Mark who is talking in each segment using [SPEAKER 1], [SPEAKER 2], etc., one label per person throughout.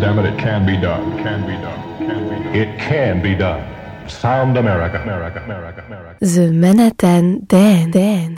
[SPEAKER 1] Damn it, it can be done. Can be done. Can be done. It can be done. Sound America, America, America, America.
[SPEAKER 2] The Manhattan Dan Dan.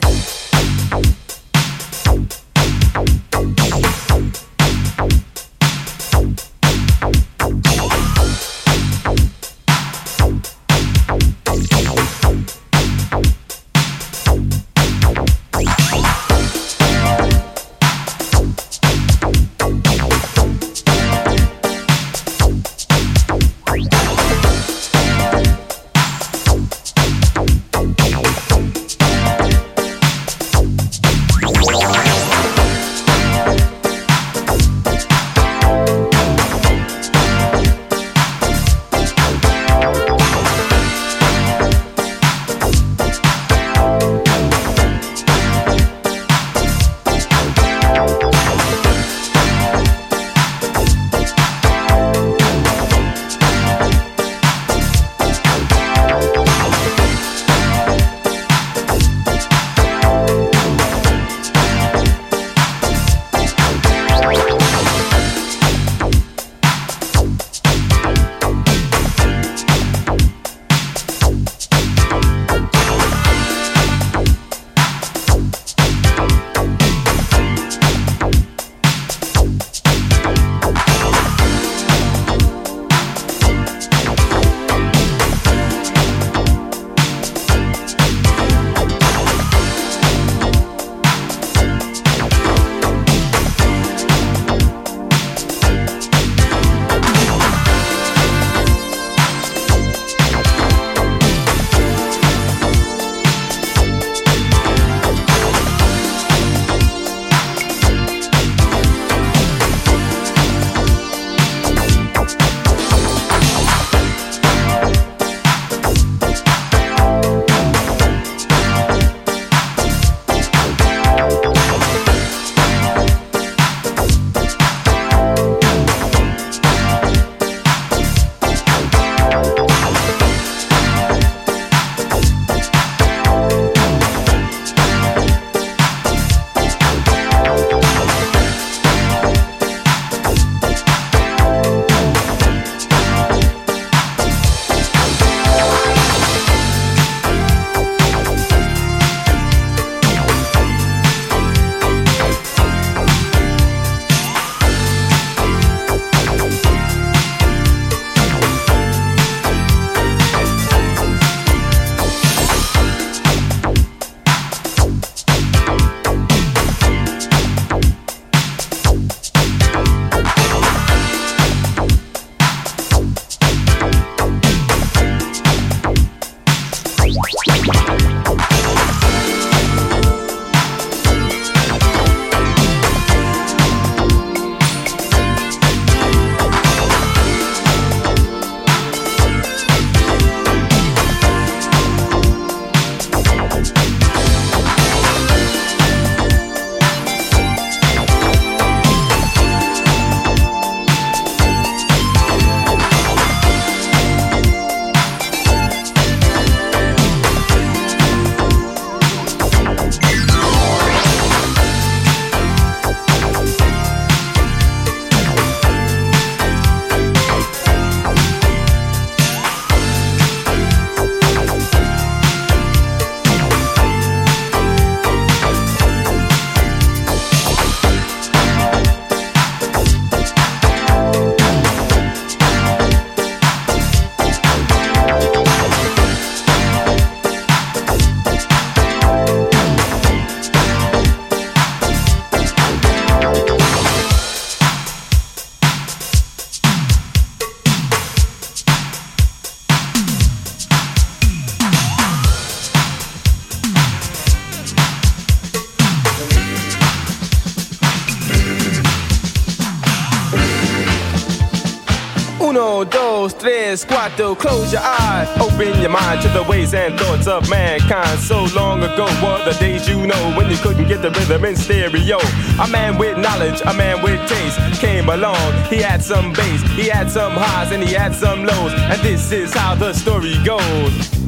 [SPEAKER 3] Cuatro, close your eyes, open your mind to the ways and thoughts of mankind. So long ago were the days you know when you couldn't get the rhythm in stereo. A man with knowledge, a man with taste came along. He had some bass, he had some highs, and he had some lows. And this is how the story goes.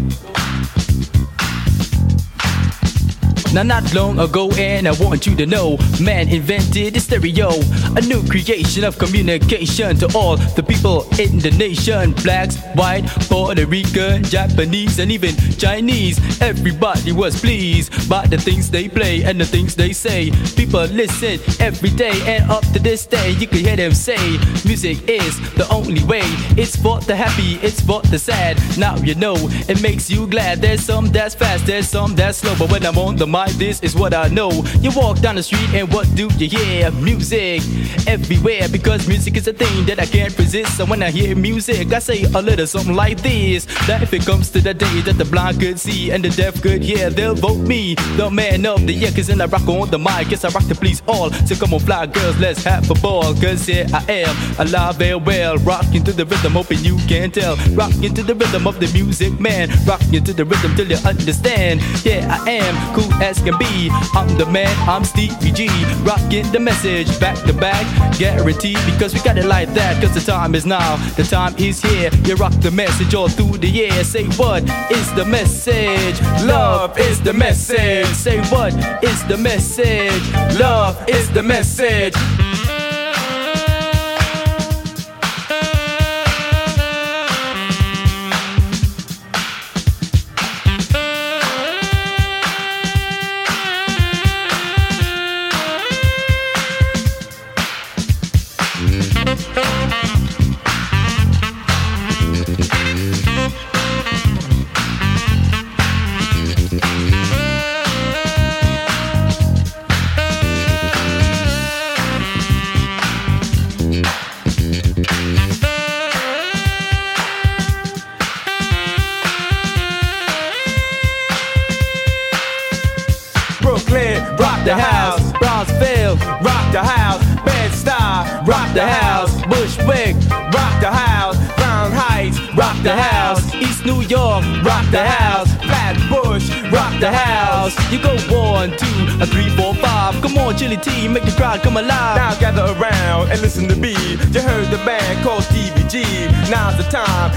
[SPEAKER 4] Now, not long ago, and I want you to know, man invented the stereo, a new creation of communication to all the people in the nation blacks, white, Puerto Rican, Japanese, and even Chinese. Everybody was pleased by the things they play and the things they say. People listen every day, and up to this day, you can hear them say, Music is the only way. It's for the happy, it's for the sad. Now you know it makes you glad. There's some that's fast, there's some that's slow, but when I'm on the mic, this is what I know. You walk down the street, and what do you hear? Music everywhere because music is a thing that I can't resist. So when I hear music, I say a little something like this: That if it comes to the day that the blind could see and the deaf could hear, they'll vote me the man of the year. Cause then I rock on the mic, yes I rock to please all. So come on, fly girls, let's have a ball. Cause here I am, alive and well, rocking to the rhythm, hoping you can tell. Rocking to the rhythm of the music, man. Rocking to the rhythm till you understand. Yeah, I am cool as can be. I'm the man, I'm Stevie G. Rocking the message back to back, guaranteed because we got it like that. Cause the time is now, the time is here. You rock the message all through the year. Say what is the message? Love is the message. Say what is the message? Love is the message.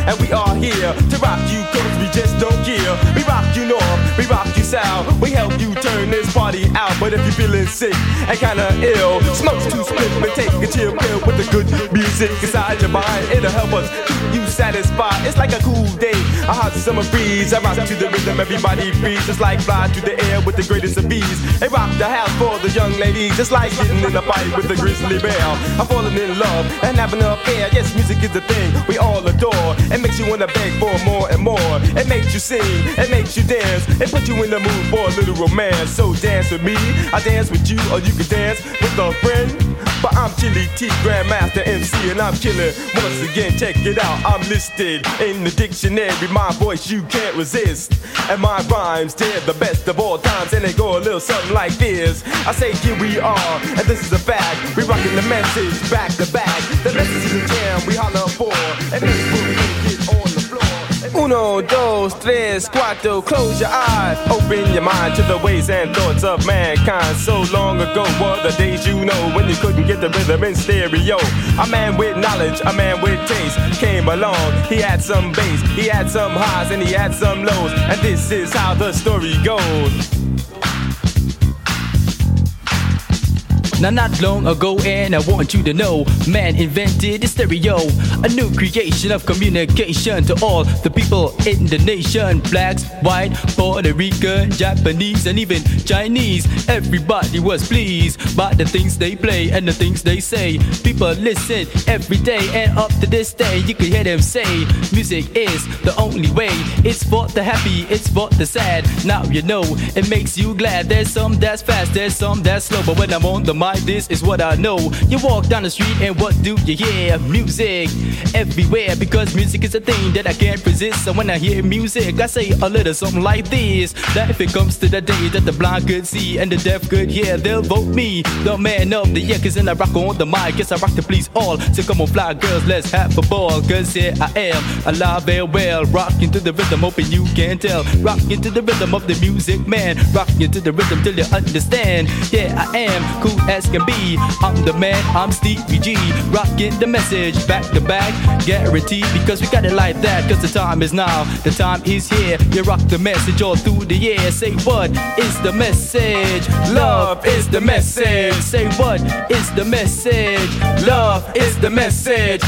[SPEAKER 4] And we are here to rock you, cause we just don't care. We rock you north, we rock you south. We help you turn this party out. But if you're feeling sick and kinda ill, smoke two spliff and take a chill pill with the good music inside your mind. It'll help us keep you satisfied. It's like a cool day, a hot summer breeze. I rock to the rhythm, everybody breathes. Just like fly through the air with the greatest of ease. They rock the house for the young ladies, just like getting in a fight with the grizzly bear. I'm falling in love and having an affair. Yes, music is the thing we all adore. It makes you wanna beg for more and more. It makes you sing, it makes you dance, it puts you in the mood for a little romance. So dance with me, I dance with you, or you can dance with a friend. But I'm Chili T, Grandmaster MC, and I'm killing. Once again, check it out. I'm listed in the dictionary. My voice you can't resist, and my rhymes they're the best of all times, and they go a little something like this. I say here we are, and this is a fact. We rocking the message back to back. The message is a jam we holler for, and this will Uno, dos, tres, cuatro. Close your eyes, open your mind to the ways and thoughts of mankind. So long ago were the days you know when you couldn't get the rhythm in stereo. A man with knowledge, a man with taste came along. He had some bass, he had some highs, and he had some lows. And this is how the story goes. Now, not long ago, and I want you to know, man invented the stereo, a new creation of communication to all the people in the nation blacks, white, Puerto Rican, Japanese, and even Chinese. Everybody was pleased by the things they play and the things they say. People listen every day, and up to this day, you can hear them say, Music is the only way. It's for the happy, it's for the sad. Now you know it makes you glad. There's some that's fast, there's some that's slow, but when I'm on the mic, this is what I know. You walk down the street and what do you hear? Music everywhere because music is a thing that I can't resist. So when I hear music, I say a little something like this: That if it comes to the day that the blind could see and the deaf could hear, they'll vote me the man of the year. Cause then I rock on the mic, yes I rock to please all. So come on, fly girls, let's have a ball. Cause here I am, alive and well, rocking to the rhythm, hoping you can tell. Rocking to the rhythm of the music, man. Rocking to the rhythm till you understand. Yeah, I am cool as can be. I'm the man, I'm Stevie G. Rocking the message back to back. Guaranteed because we got it like that. Cause the time is now, the time is here. You rock the message all through the year. Say what is the message? Love is the message. Say what is the message? Love is the message.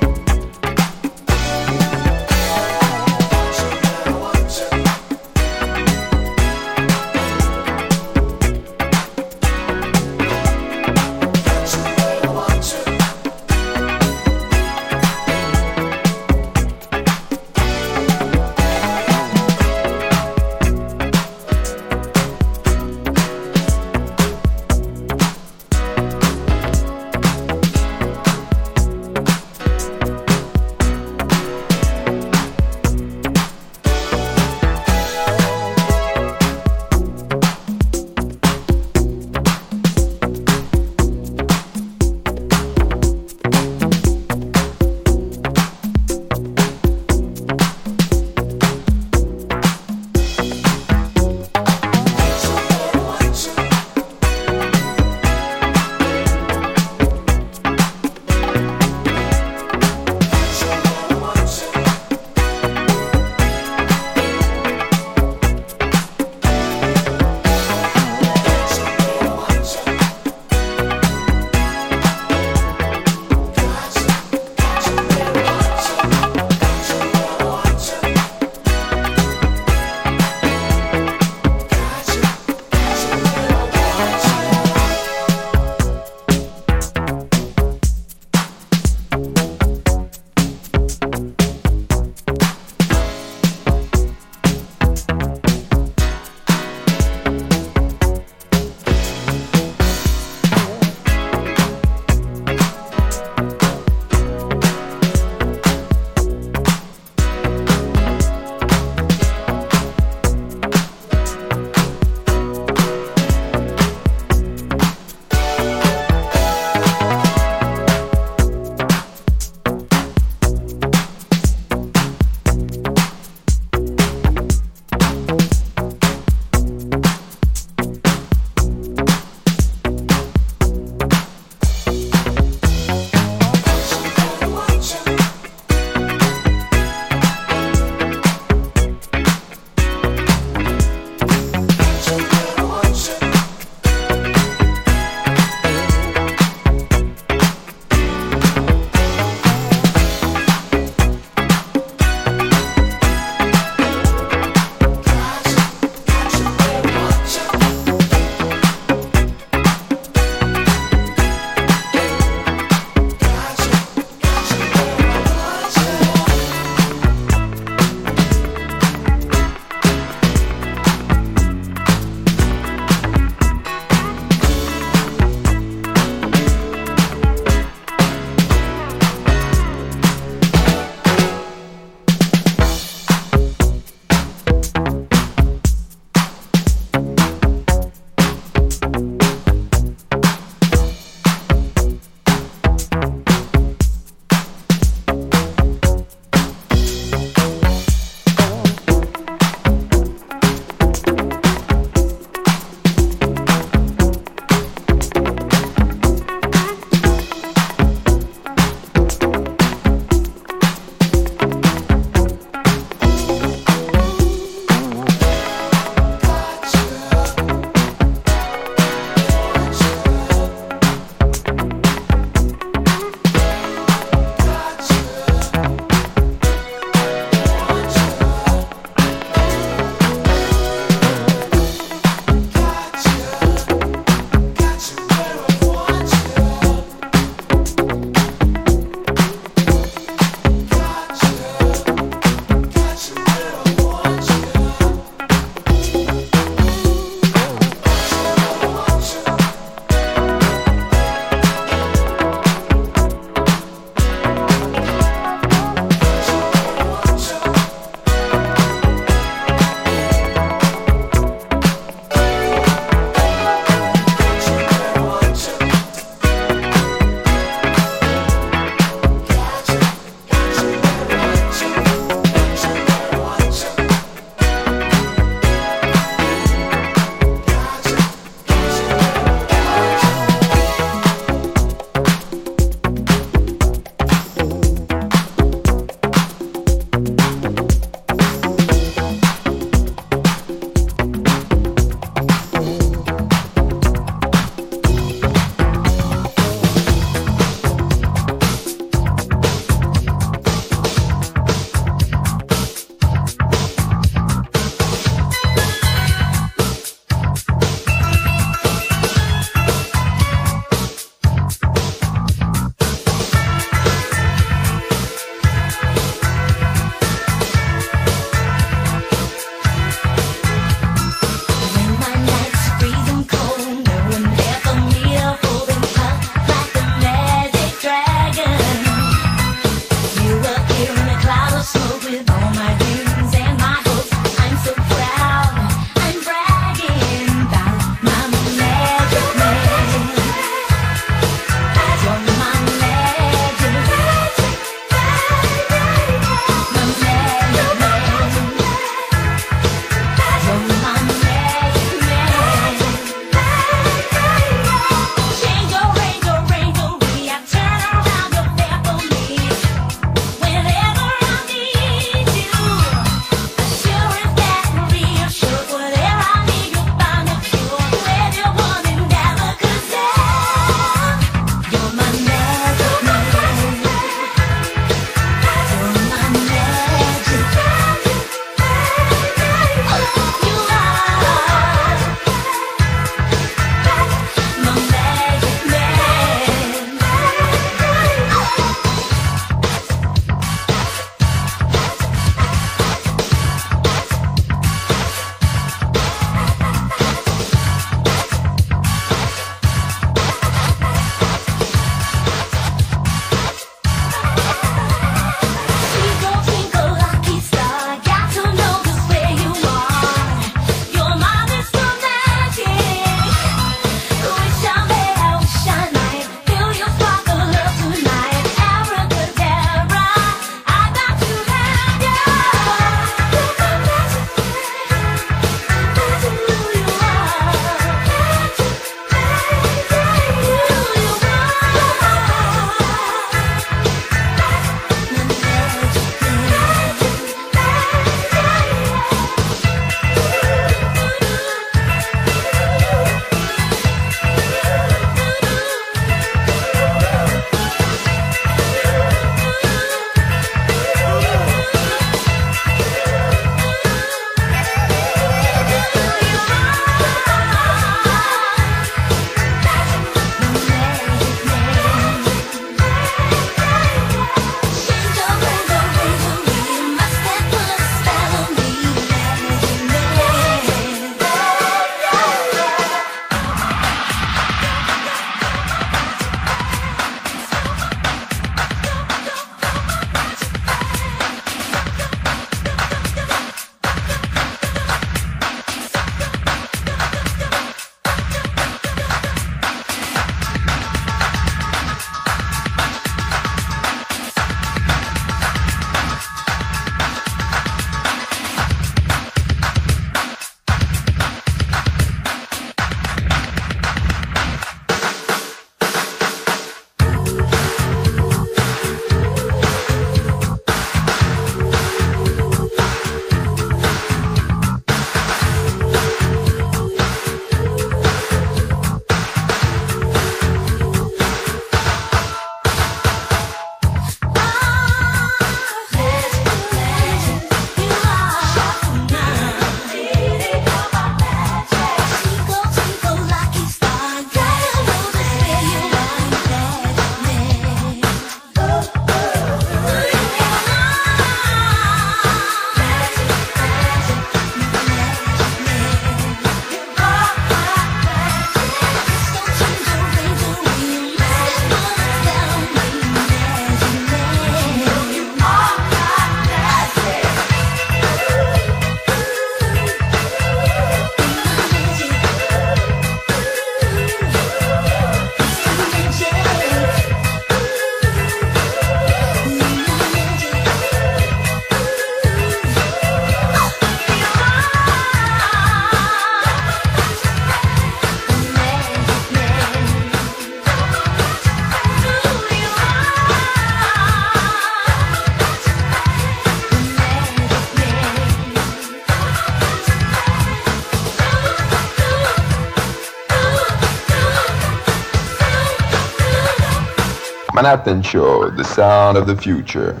[SPEAKER 5] Manhattan Show, the sound of the future.